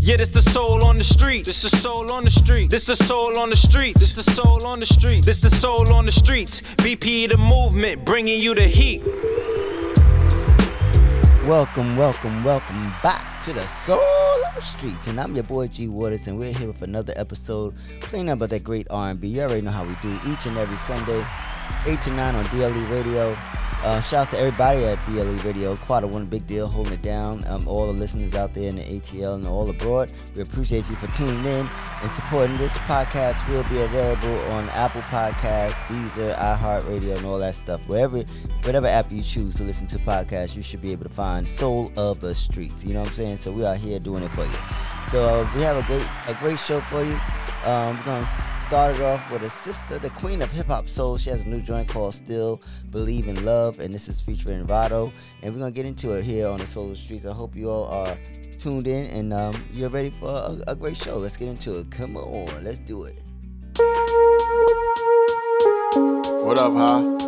Yeah, this the soul on the street. This the soul on the street. This the soul on the street. This the soul on the street. This the soul on the streets. BP the movement, bringing you the heat. Welcome, welcome, welcome back to the soul of the streets, and I'm your boy G Waters, and we're here with another episode playing about that great R&B. You already know how we do each and every Sunday, eight to nine on DLE Radio. Uh, shouts to everybody at DLE Radio. Quite a one big deal holding it down. Um, all the listeners out there in the ATL and all abroad. We appreciate you for tuning in and supporting this podcast. Will be available on Apple Podcasts, Deezer, iHeartRadio, and all that stuff. Wherever, whatever app you choose to listen to podcasts, you should be able to find Soul of the Streets. You know what I'm saying? So we are here doing it for you. So uh, we have a great, a great show for you. Um, we're gonna started off with a sister, the queen of hip hop soul. She has a new joint called Still Believe in Love, and this is featuring Vado. And we're gonna get into it here on the Soul Streets. I hope you all are tuned in and um, you're ready for a, a great show. Let's get into it. Come on, let's do it. What up, huh?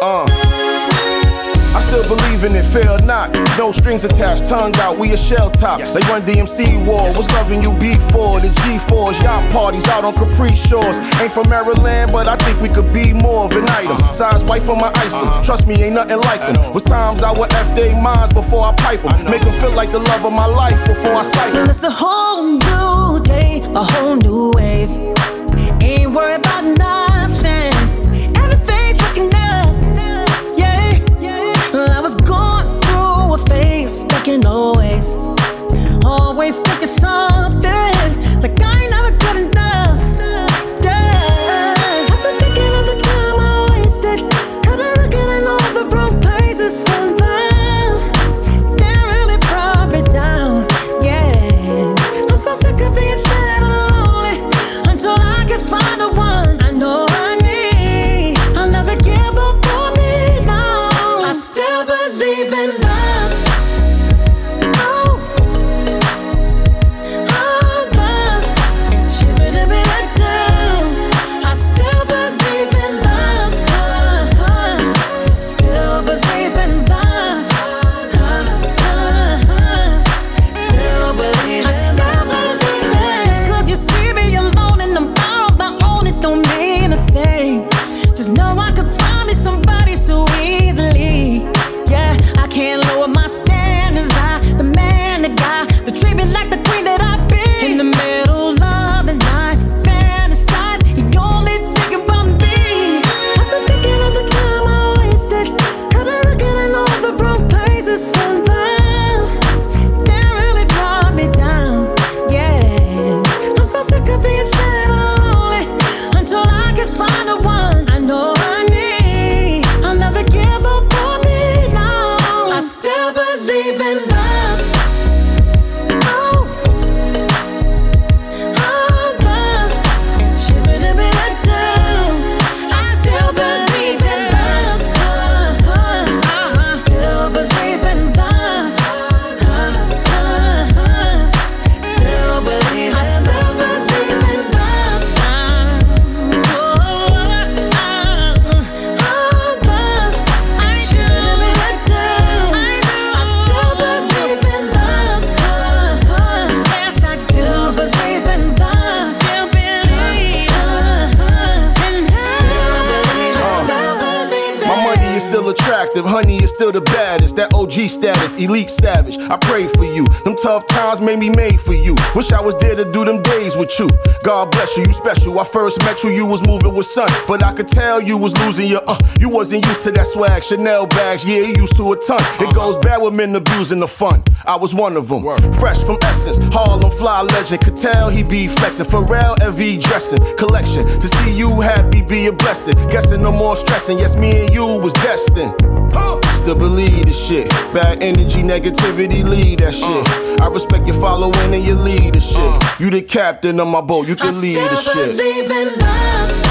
Uh still believe in it, fail not. No strings attached, tongue out, we a shell top. Yes. They run DMC war, yes. was loving you before. The G4s, yacht parties out on Capri Shores. Ain't from Maryland, but I think we could be more of an item. Uh-huh. Size white for my ice uh-huh. Trust me, ain't nothing like them. Was times I would F they minds before I pipe them. Make them feel like the love of my life before I sight them. It's a whole new day, a whole new wave. Ain't worried about nothing. In always, always thinking something. Like I never special, you special. I first met you, you was moving with sun, but I could tell you was losing your uh. You wasn't used to that swag, Chanel bags, yeah, you used to a ton. It goes bad with men abusing the fun. I was one of them. Fresh from Essence, Harlem fly legend. Could tell he be flexing. Pharrell MV dressing, collection. To see you happy be a blessing. Guessing no more stressing. Yes, me and you was destined. Huh to believe this shit. Bad energy, negativity, lead that shit. Uh, I respect your following and your leadership. Uh, you the captain of my boat, you can I lead the shit.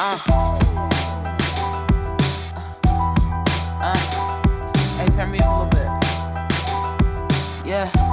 Uh. Uh. Hey, turn me up a little bit. Yeah.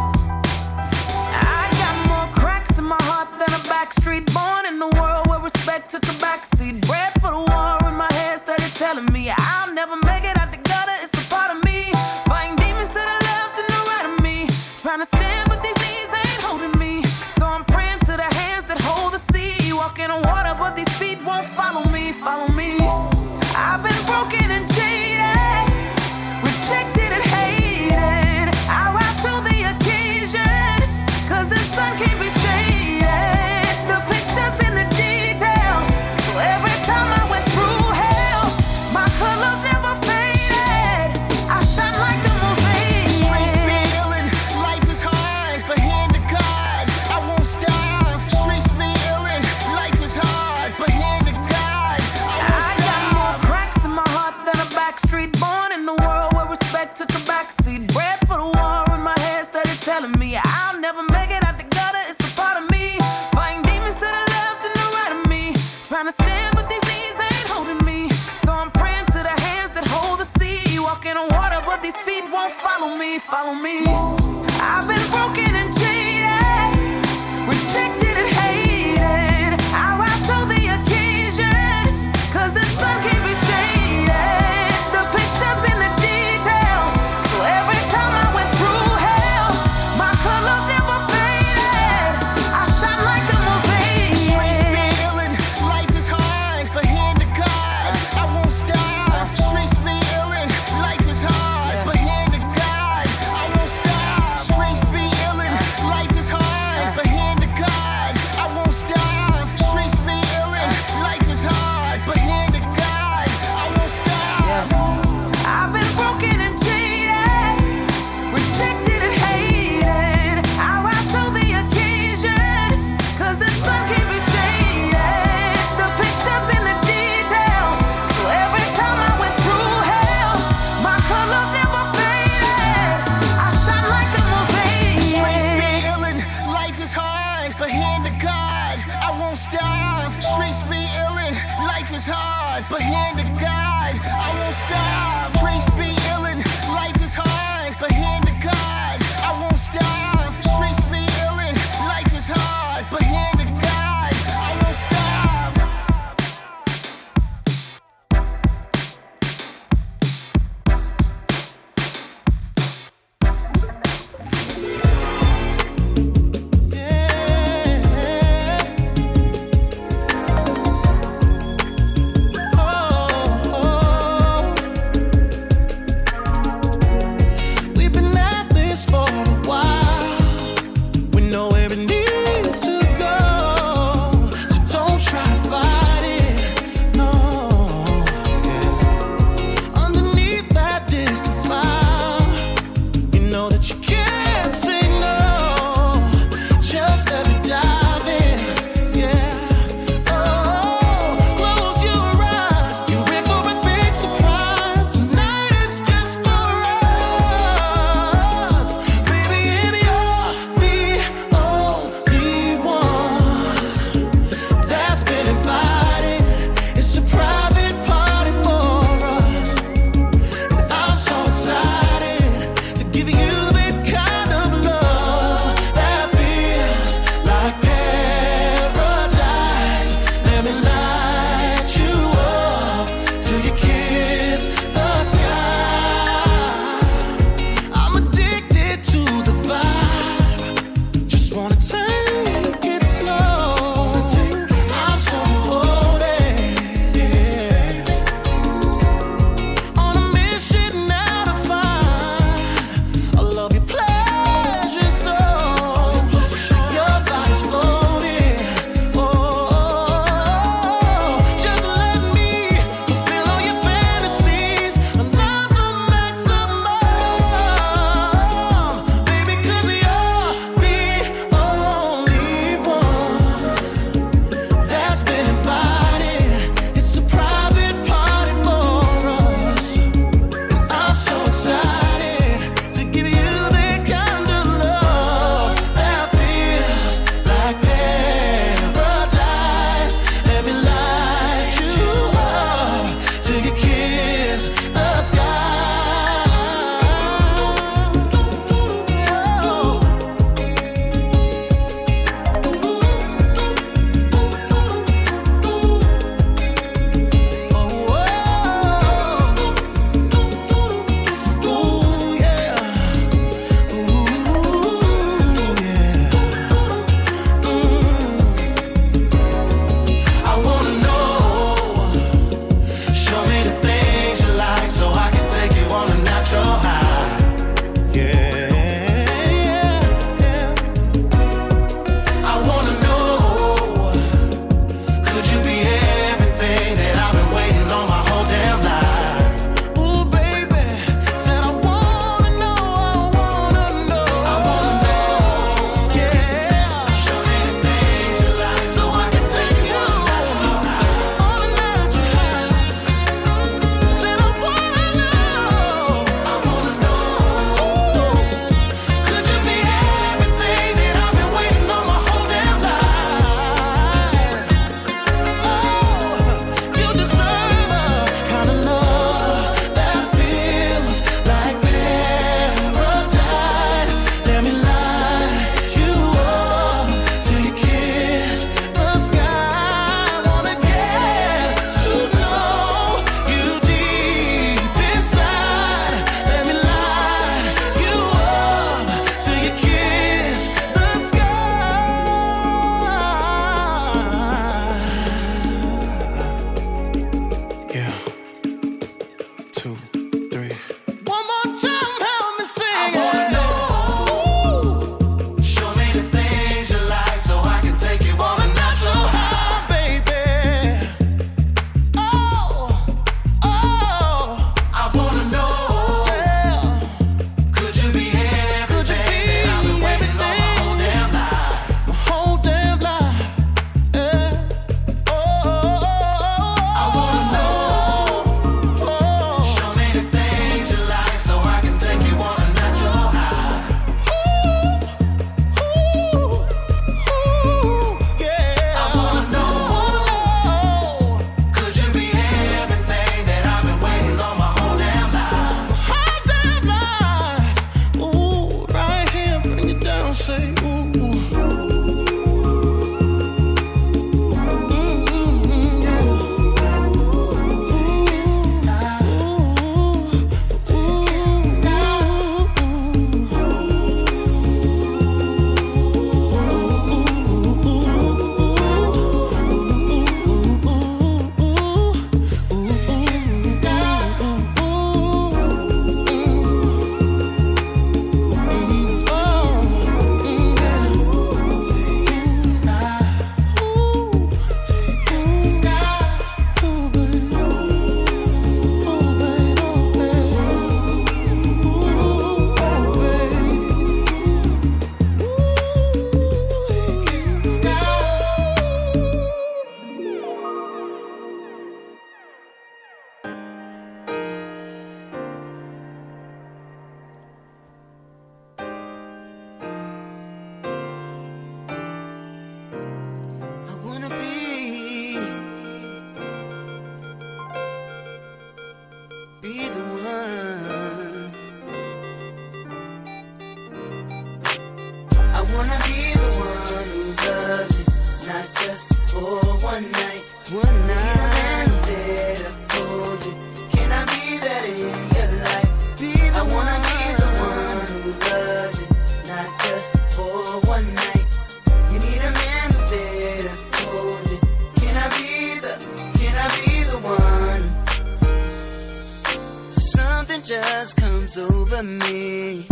just comes over me.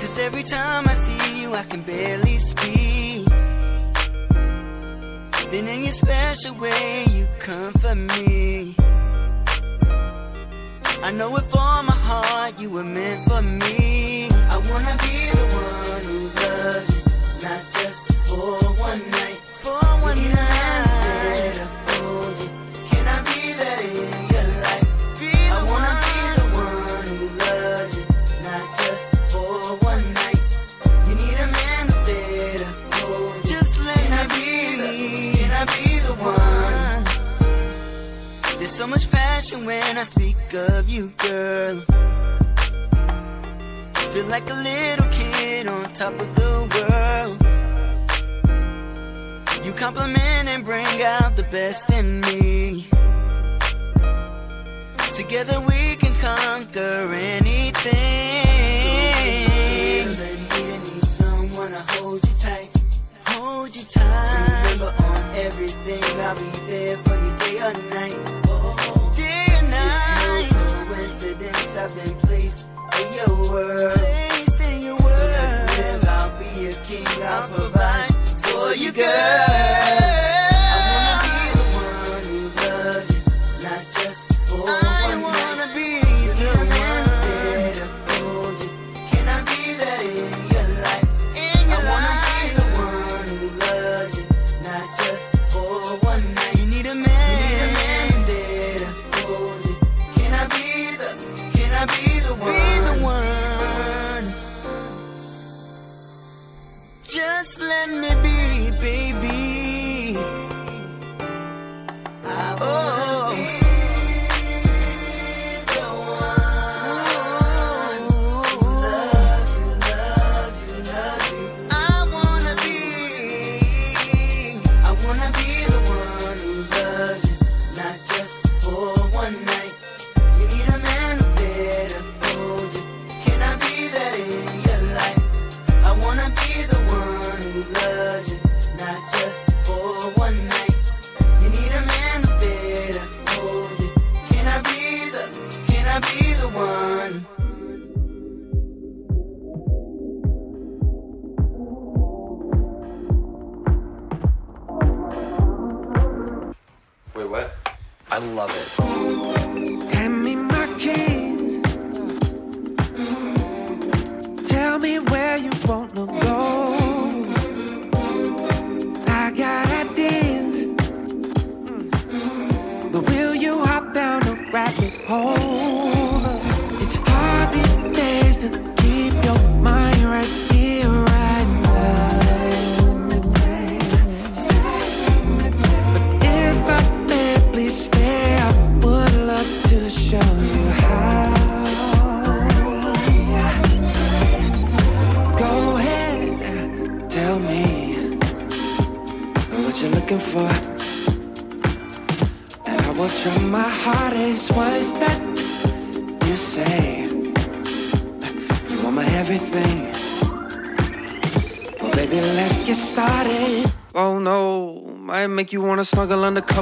Cause every time I see you I can barely speak. Then in your special way you comfort me. I know it for my heart you were meant for me. I wanna be the one who loves you Not just for one night. you, girl. Feel like a little kid on top of the world. You compliment and bring out the best in me. Together we can conquer anything. You need someone to hold you tight. Hold you tight. Remember on everything, I'll be there world. Please stay in your world. I'll be a king. I'll provide for you, girl.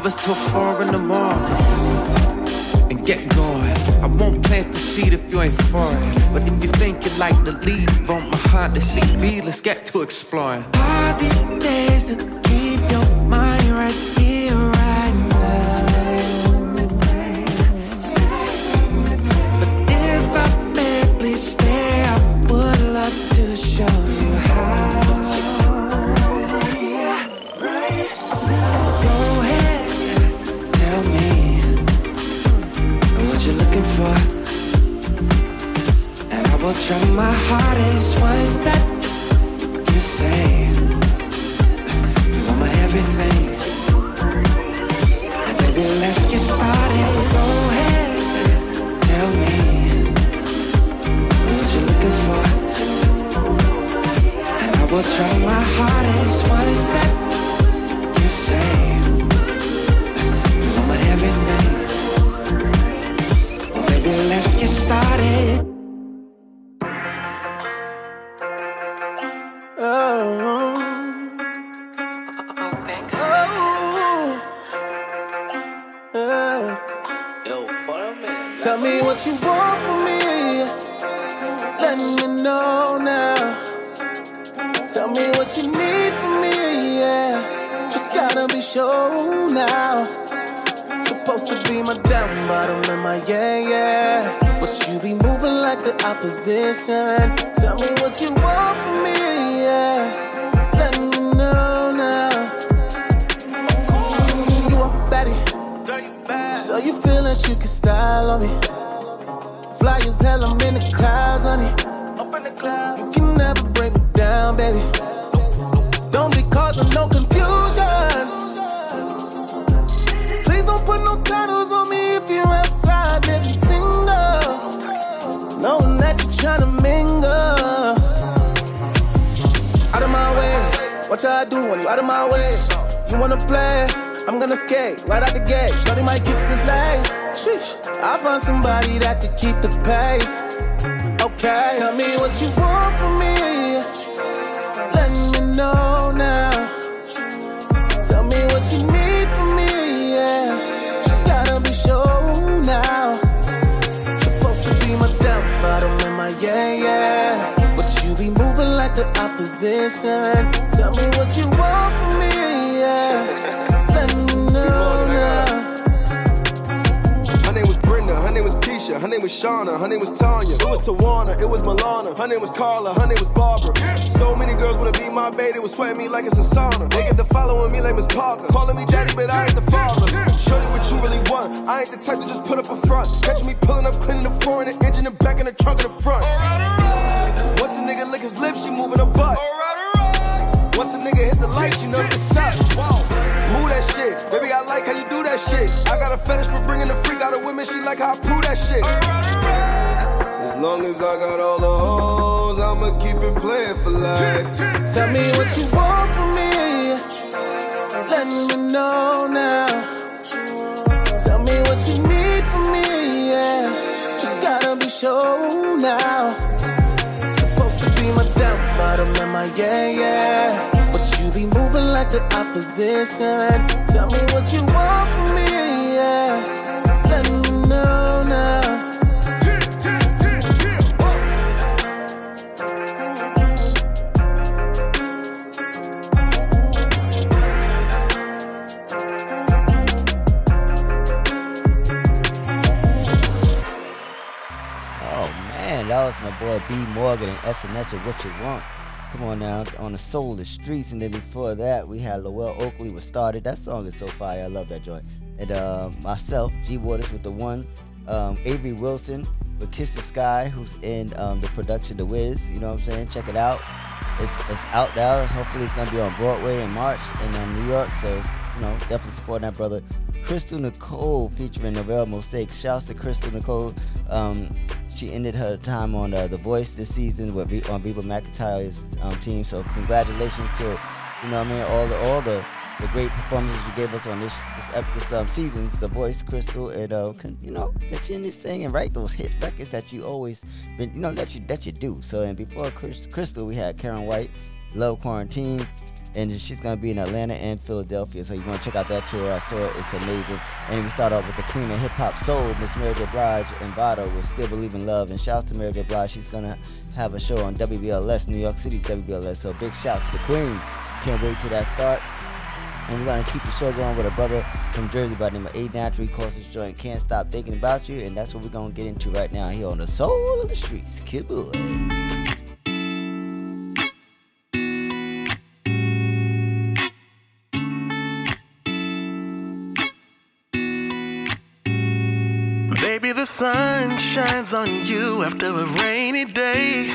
us till four in the morning and get going. I won't plant the seed if you ain't for it. But if you think you'd like to leave on to see red, let's get to exploring. All these days to keep your mind right My was that you say. You are my everything. Baby, let's get started. Go ahead, tell me you're looking for? And I will try my hardest. Down, baby. Don't be causing no confusion. Please don't put no titles on me if you outside living single. Knowing that you're trying to mingle. Out of my way, how I do when you out of my way. You wanna play? I'm gonna skate right out the gate. Shorty might kicks his legs. Sheesh. I found somebody that could keep the pace. Okay, tell me what you want from me know now. Tell me what you need from me, yeah. Just gotta be sure now. Supposed to be my down bottom and my yeah, yeah. But you be moving like the opposition. Tell me what you want from me, yeah. Her name was Keisha, her name was Shauna, her name was Tanya. It was Tawana, it was Milana, her name was Carla, her name was Barbara. So many girls wanna be my baby, they was sweating me like it's a sauna. They get to following me like Miss Parker, calling me daddy, but I ain't the father. Show you what you really want. I ain't the type to just put up a front. Catch me pulling up, cleaning the floor in the engine and back in the trunk of the front. Once a nigga lick his lips, she moving her butt. Once a nigga hit the light, she know it's up. That shit, baby. I like how you do that shit. I got a fetish for bringing the freak out of women. She like how I prove that shit. As long as I got all the hoes, I'ma keep it playing for life. Tell me what you want from me. Let me know now. Tell me what you need from me, yeah. Just gotta be sure now. Supposed to be my down bottom and my yeah, yeah. Like the opposition. Tell me what you want from me, yeah. Let me know now. Oh man, that was my boy B Morgan and SNS with What You Want. Come on now, on the soul of the streets, and then before that we had Lowell Oakley with Started. That song is so fire. I love that joint. And uh, myself, G Waters with the one, um, Avery Wilson with Kiss the Sky, who's in um, the production The Wiz. You know what I'm saying? Check it out. It's it's out now. Hopefully it's gonna be on Broadway in March in um, New York. So you know definitely supporting that brother. Crystal Nicole featuring Novell Mosaic. Shouts to Crystal Nicole. Um, she ended her time on uh, The Voice this season with Re- on Reba McEntire's um, team. So congratulations to you know I mean all the all the the great performances you gave us on this this, this um, season's The Voice, Crystal, and uh, con- you know continue to sing and write those hit records that you always been you know that you that you do. So and before Chris, Crystal, we had Karen White, Love Quarantine. And she's gonna be in Atlanta and Philadelphia, so you wanna check out that tour. I saw it; it's amazing. And we start off with the queen of hip hop soul, Miss Mary J. Blige and Vado with "Still Believe in Love." And shouts to Mary J. Blige; she's gonna have a show on WBLS, New York City's WBLS. So big shouts to the queen. Can't wait till that starts. And we're gonna keep the show going with a brother from Jersey by the name of A Natural. He calls his joint "Can't Stop Thinking About You," and that's what we're gonna get into right now here on the Soul of the Streets. Kid boy. Sun shines on you after a rainy day.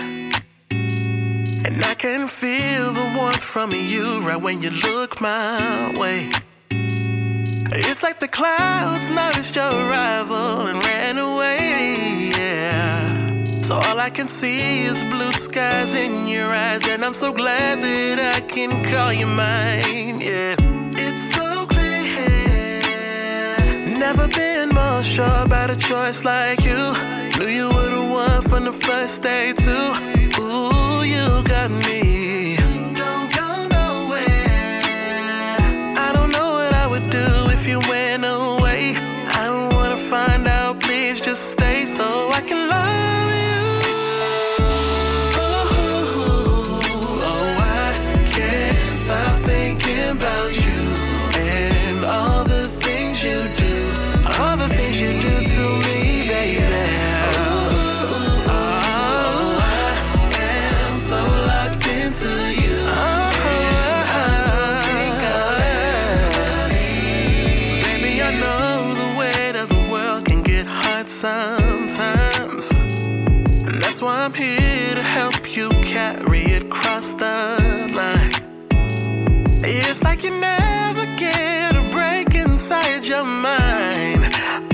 And I can feel the warmth from you right when you look my way. It's like the clouds noticed your arrival and ran away, yeah. So all I can see is blue skies in your eyes, and I'm so glad that I can call you mine, yeah. Never been more sure about a choice like you. Knew you were the one from the first day, too. Ooh, you got me. Don't go nowhere. I don't know what I would do if you went away. I don't wanna find out, please just stay so I can love. sometimes. And that's why I'm here to help you carry it across the line. It's like you never get a break inside your mind.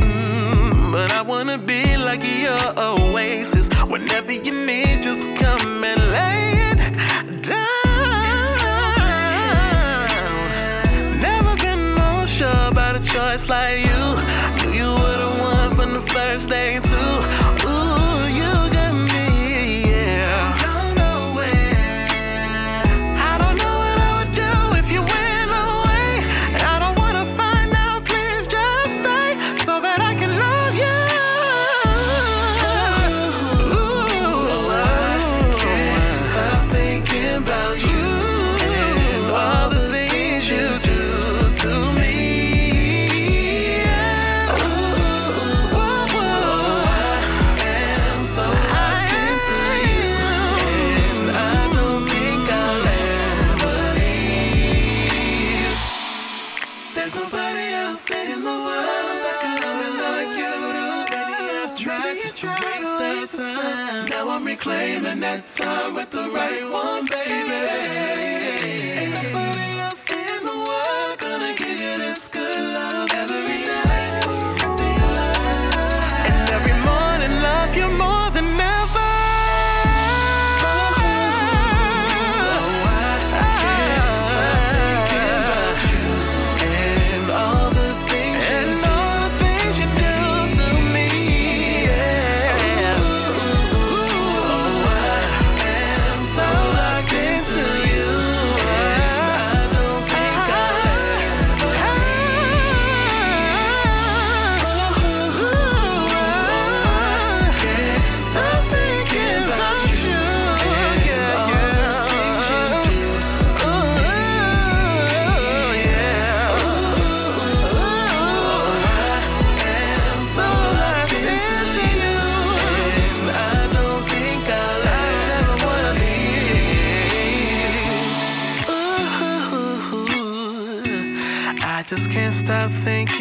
Mm, but I wanna be like your oasis. Whenever you need, just come and lay it down. choice like steeds. Claiming the time with the right one, baby. think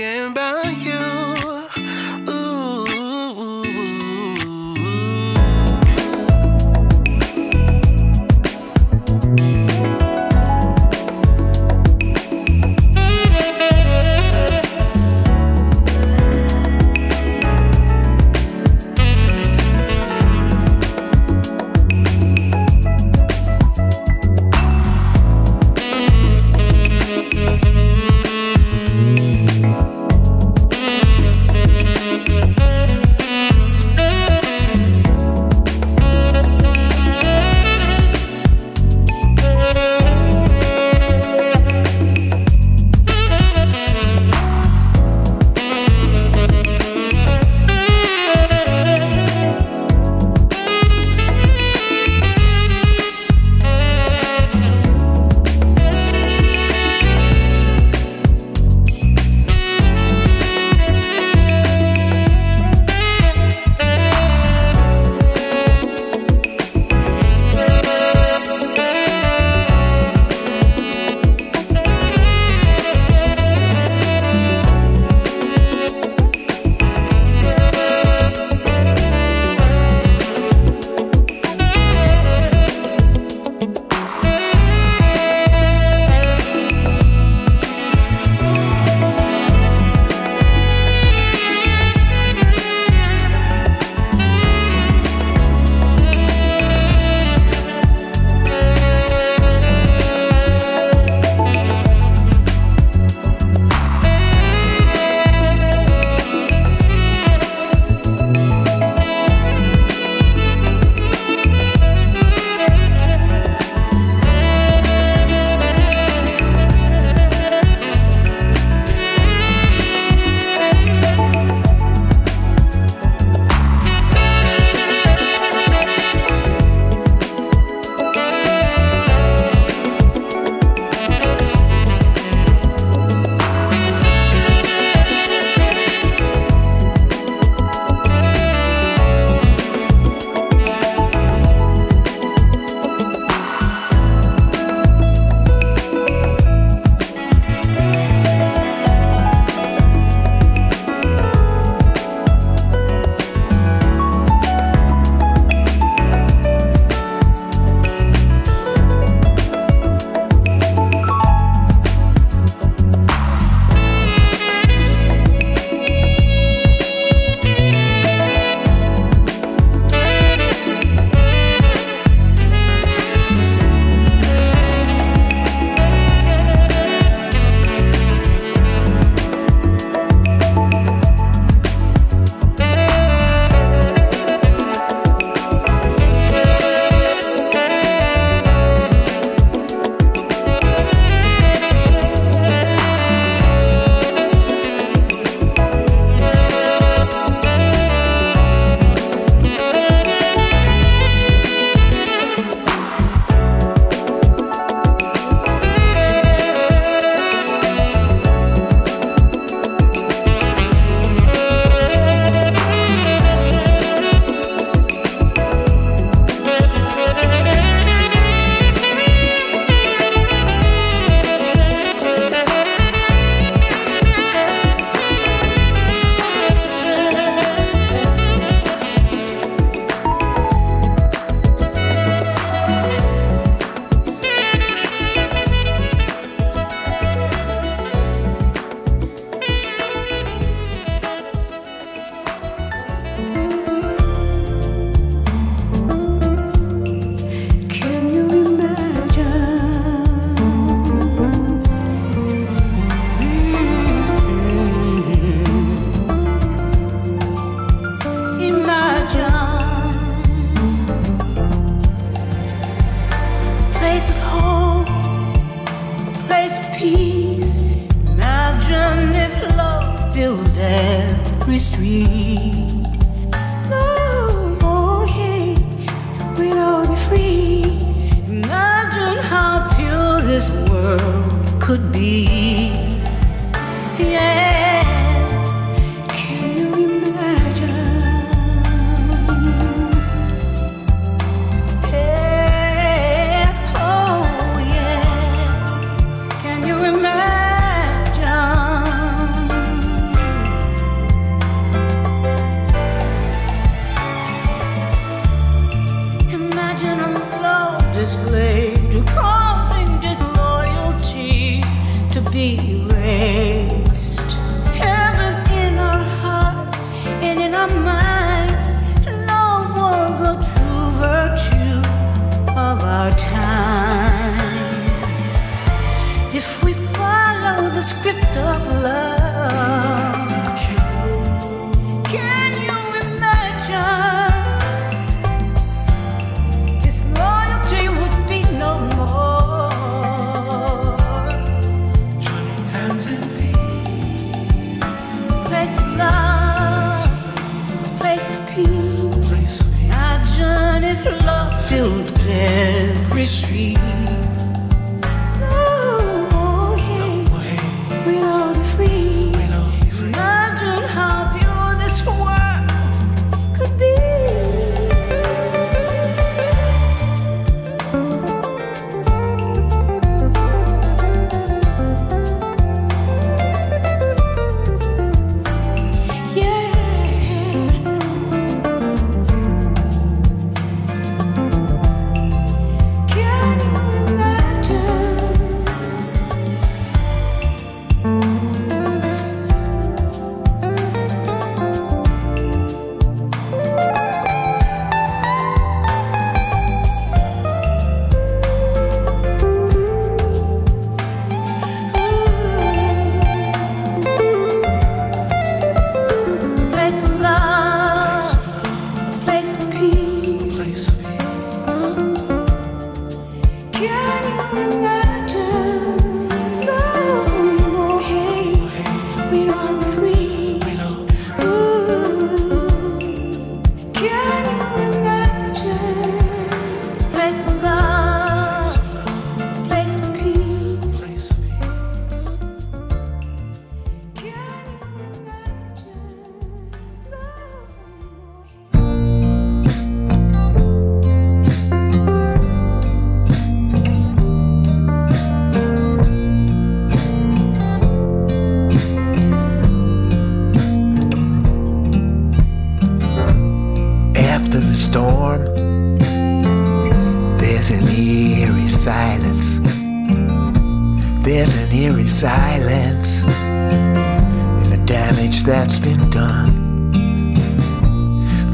There's an eerie silence in the damage that's been done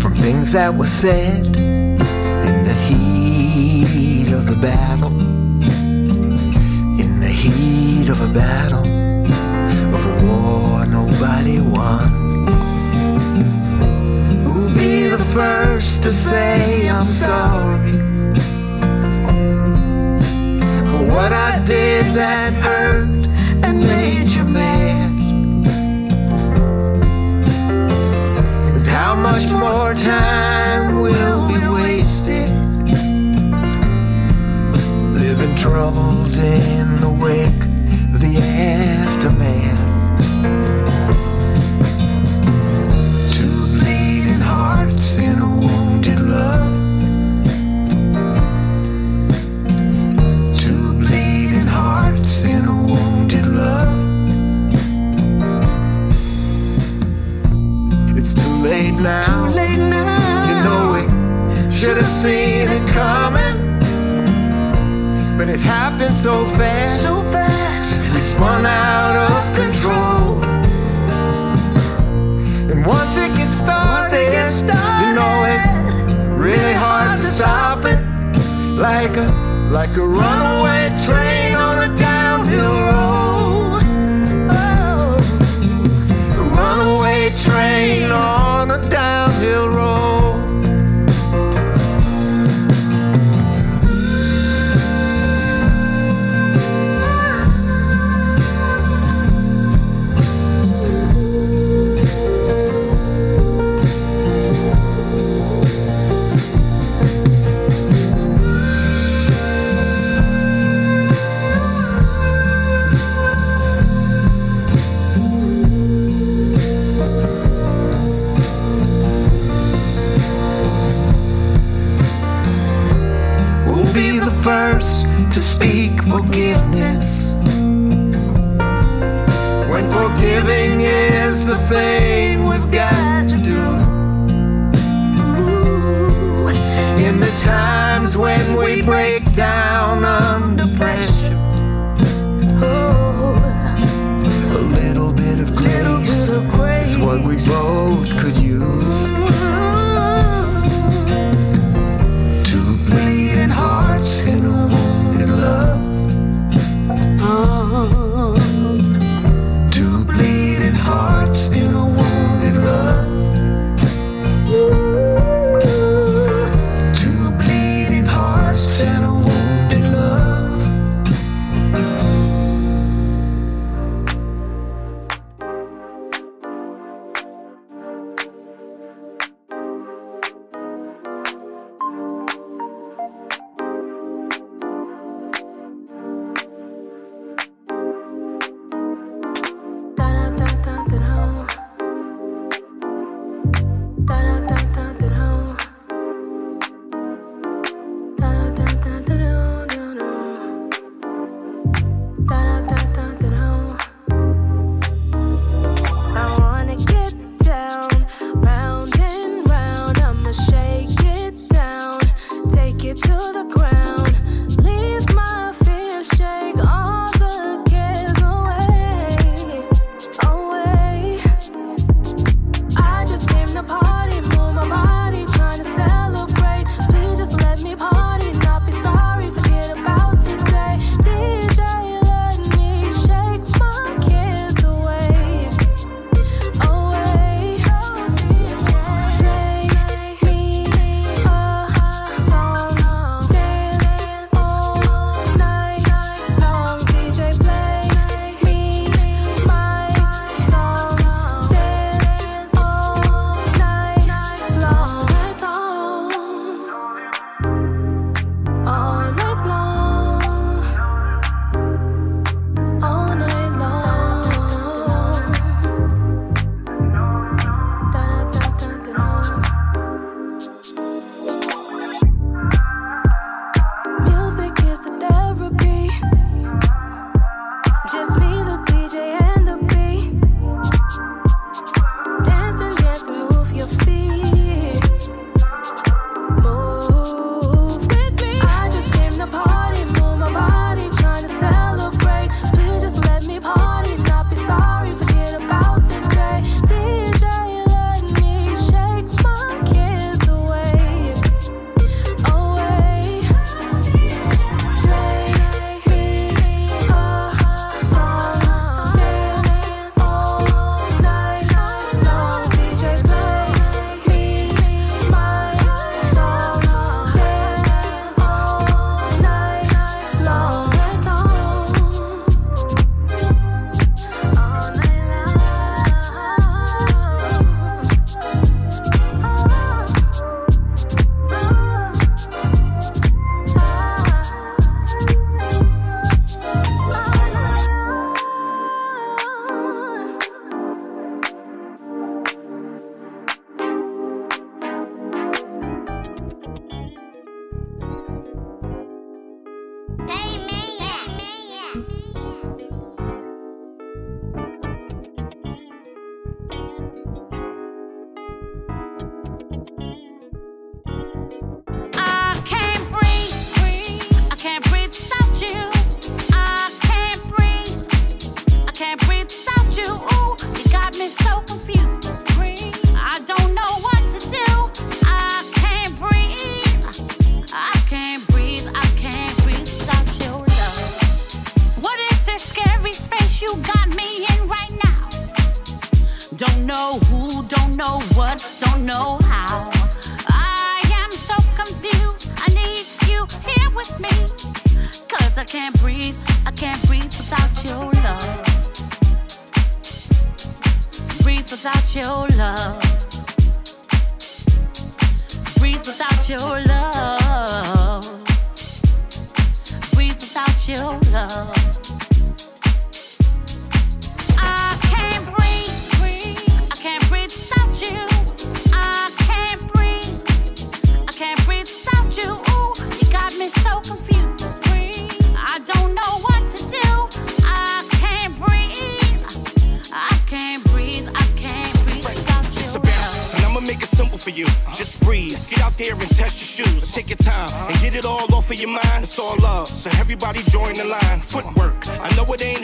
from things that were said in the heat of the battle. In the heat of a battle, of a war nobody won. Who'll be the first to say I'm sorry what I did that hurt and made you mad? And how much more time will be wasted living troubled in the wake seen it coming. But it happened so fast. So fast. We spun out of control. And once it gets started, it gets started you know it's really hard to stop it. Like a like a runaway train on a downhill road. Oh. A runaway train on a downhill road.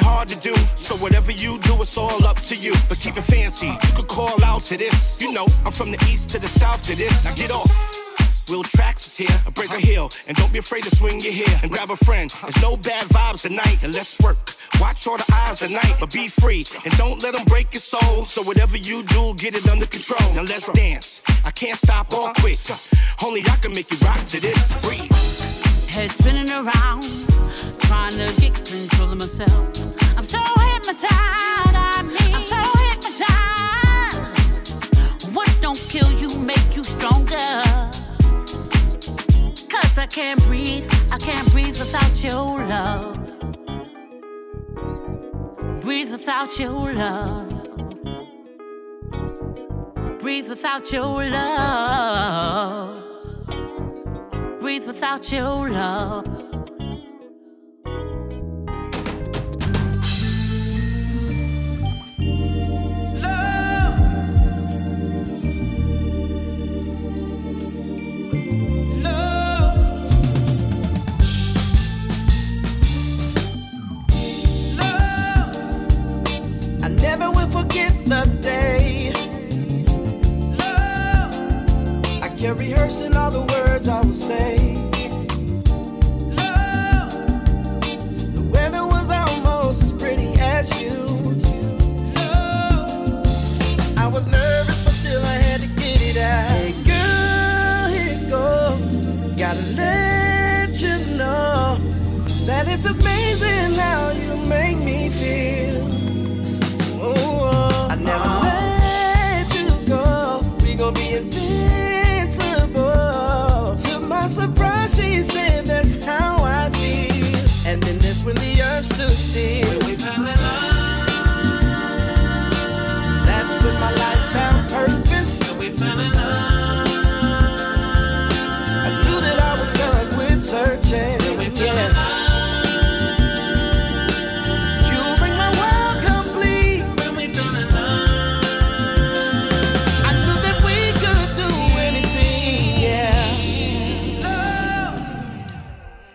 Ain't hard to do. So whatever you do, it's all up to you. But keep it fancy, you could call out to this. You know, I'm from the east to the south to this. Now get off. Will Tracks is here, a break a hill, and don't be afraid to swing your hair and grab a friend. There's no bad vibes tonight, and let's work. Watch all the eyes tonight, but be free and don't let them break your soul. So whatever you do, get it under control. Now let's dance. I can't stop or quit. Only I can make you rock to this. Breathe. Head spinning around, trying to get control of myself. Hypnotized, I'm so hypnotized. What don't kill you make you stronger? Cause I can't breathe, I can't breathe without your love. Breathe without your love. Breathe without your love. Breathe without your love. The day. Love. I kept rehearsing all the words I would say. Love. The weather was almost as pretty as you. Love. I was nervous, but still I had to get it out. Hey girl, here goes. Gotta let you know that it's amazing how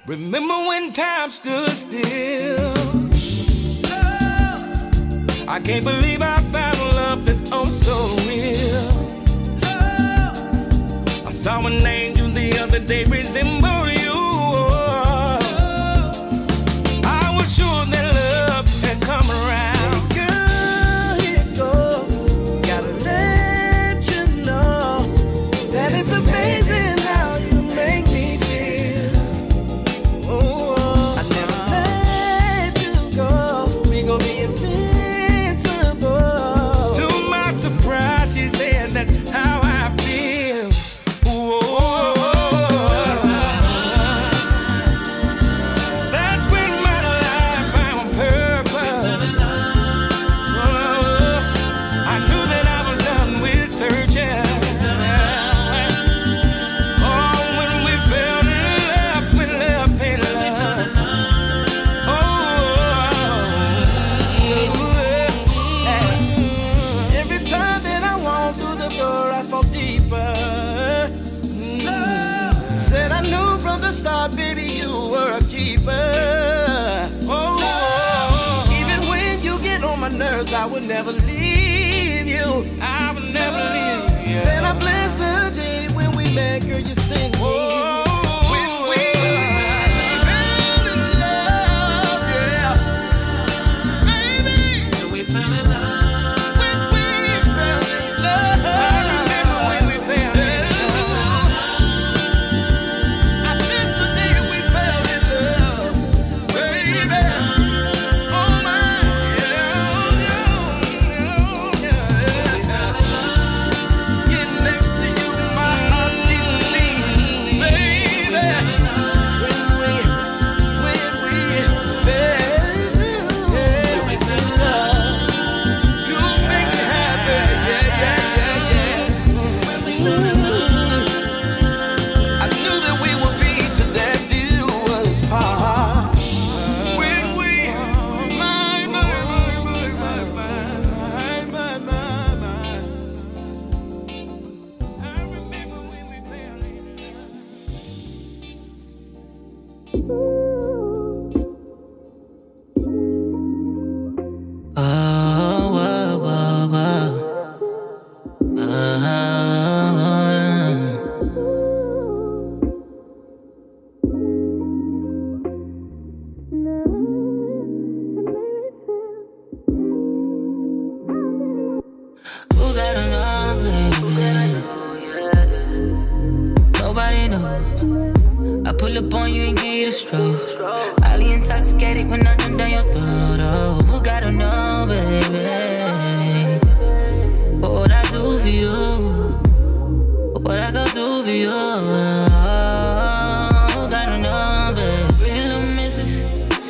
Remember when time stood still? I can't believe I found love that's oh so real. I saw an angel the other day resemble nerves, I would never leave you. I would never leave you. Said I blessed the day when we met, girl, you sing me.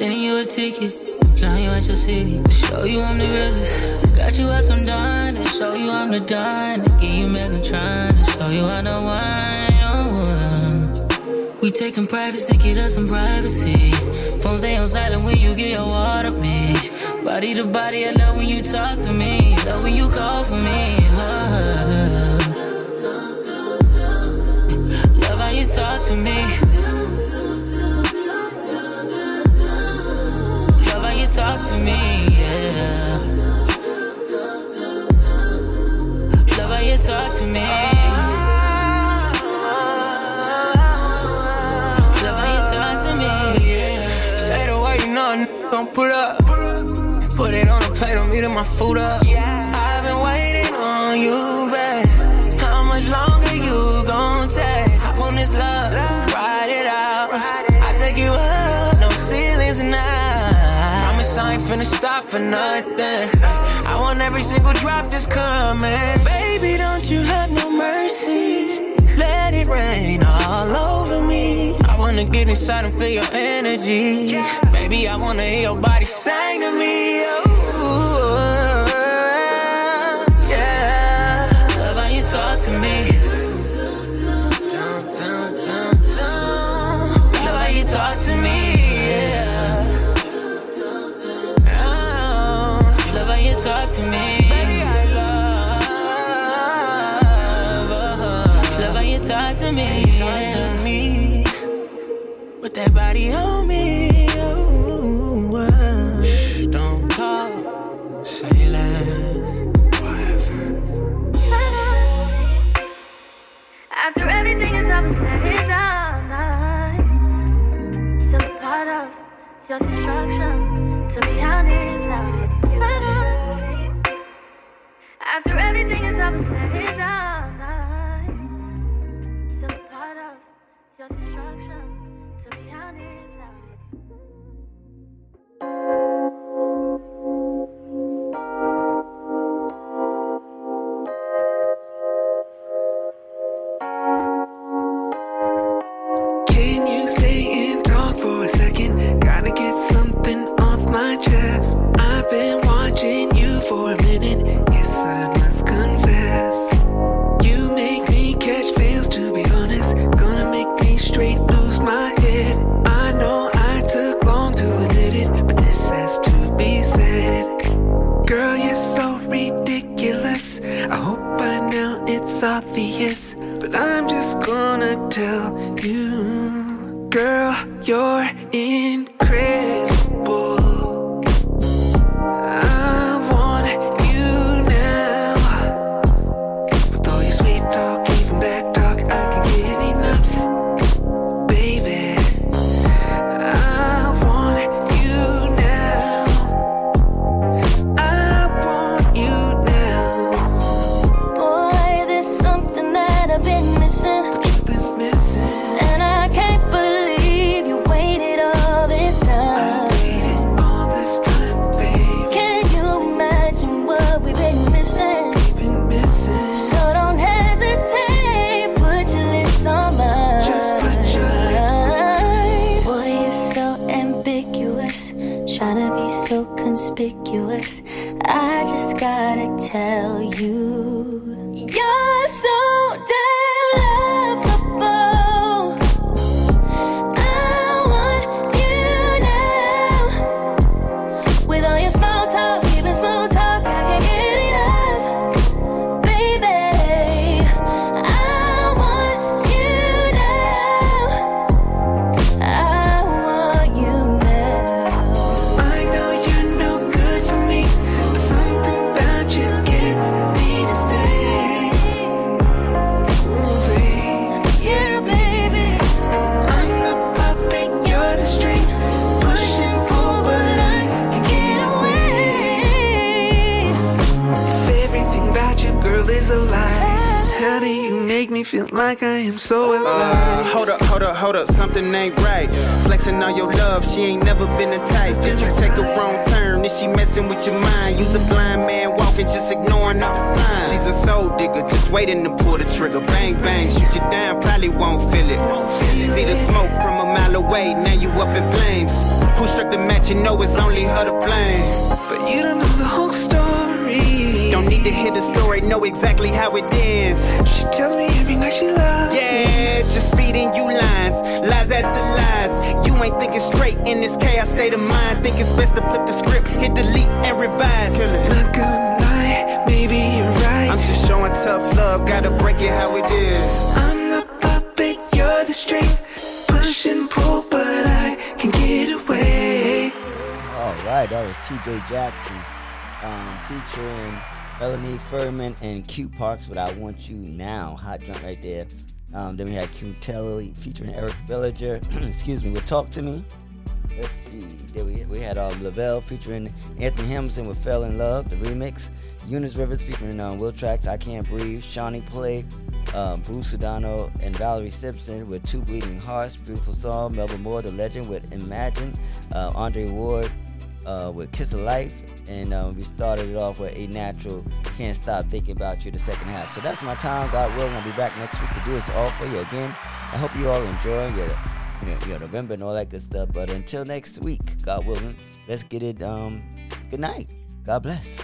Sending you a ticket. Flying you out your city, show you I'm the realest. Got you out some done, and show you I'm the done. To give you Megatron, to show you I know why. We taking privates to get us some privacy. Phones they on silent when you get your water, me. Body to body, I love when you talk to me. Love when you call for me. Love how you talk to me. Talk to me, yeah. Love how you talk to me. Love how you talk to me, yeah. Say the word, you know a n- gon' put up. Put it on a plate, I'm eating my food up. I've been waiting on you, finna stop for nothing. I want every single drop that's coming. Baby, don't you have no mercy? Let it rain all over me. I wanna get inside and feel your energy. Baby, I wanna hear your body sing to me. Oh, that body on me. Oh, uh. Shh, don't talk. Say less. I just gotta tell you, messing with your mind? You's a blind man walking, just ignoring all the signs. She's a soul digger, just waiting to pull the trigger. Bang, bang, shoot you down, probably won't feel it. See the smoke from a mile away, now you up in flames. Who struck the match? You know it's only her to blame. But you don't Don't need to hear the story, know exactly how it ends. She tells me every night she loves Yeah, just feeding you lines, lies at the lies. You ain't thinking straight in this chaos state of mind. Think it's best to flip the script, hit delete and revise. Not gonna lie, maybe you're right. I'm just showing tough love, gotta break it how it is. I'm the puppet, you're the string. Push and pull, but I can get away. All right, that was T.J. Jackson um, featuring Melanie Furman and Q Parks with "I Want You Now." Hot jump right there. Um, then we had Q Telly featuring Eric Bellinger. excuse me, with "Talk to Me." Let's see. Then we we had um, Lavelle featuring Anthony Hamilton with "Fell in Love," the remix. Eunice Rivers featuring um, Will Tracks, "I Can't Breathe." Shawnee Play, um, Bruce Sedano and Valerie Simpson with Two Bleeding Hearts, beautiful song. Melba Moore, the legend, with Imagine. Uh, Andre Ward uh, with Kiss of Life. And um, we started it off with A Natural, Can't Stop Thinking About You, the second half. So that's my time. God willing, I'll be back next week to do this all for you again. I hope you all enjoy your, you know, your November and all that good stuff. But until next week, God willing, let's get it. Um, good night. God bless.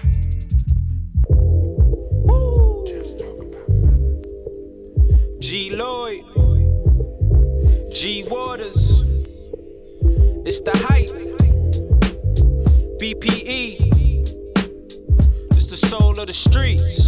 G Lloyd, G Waters, it's the hype. BPE, it's the soul of the streets.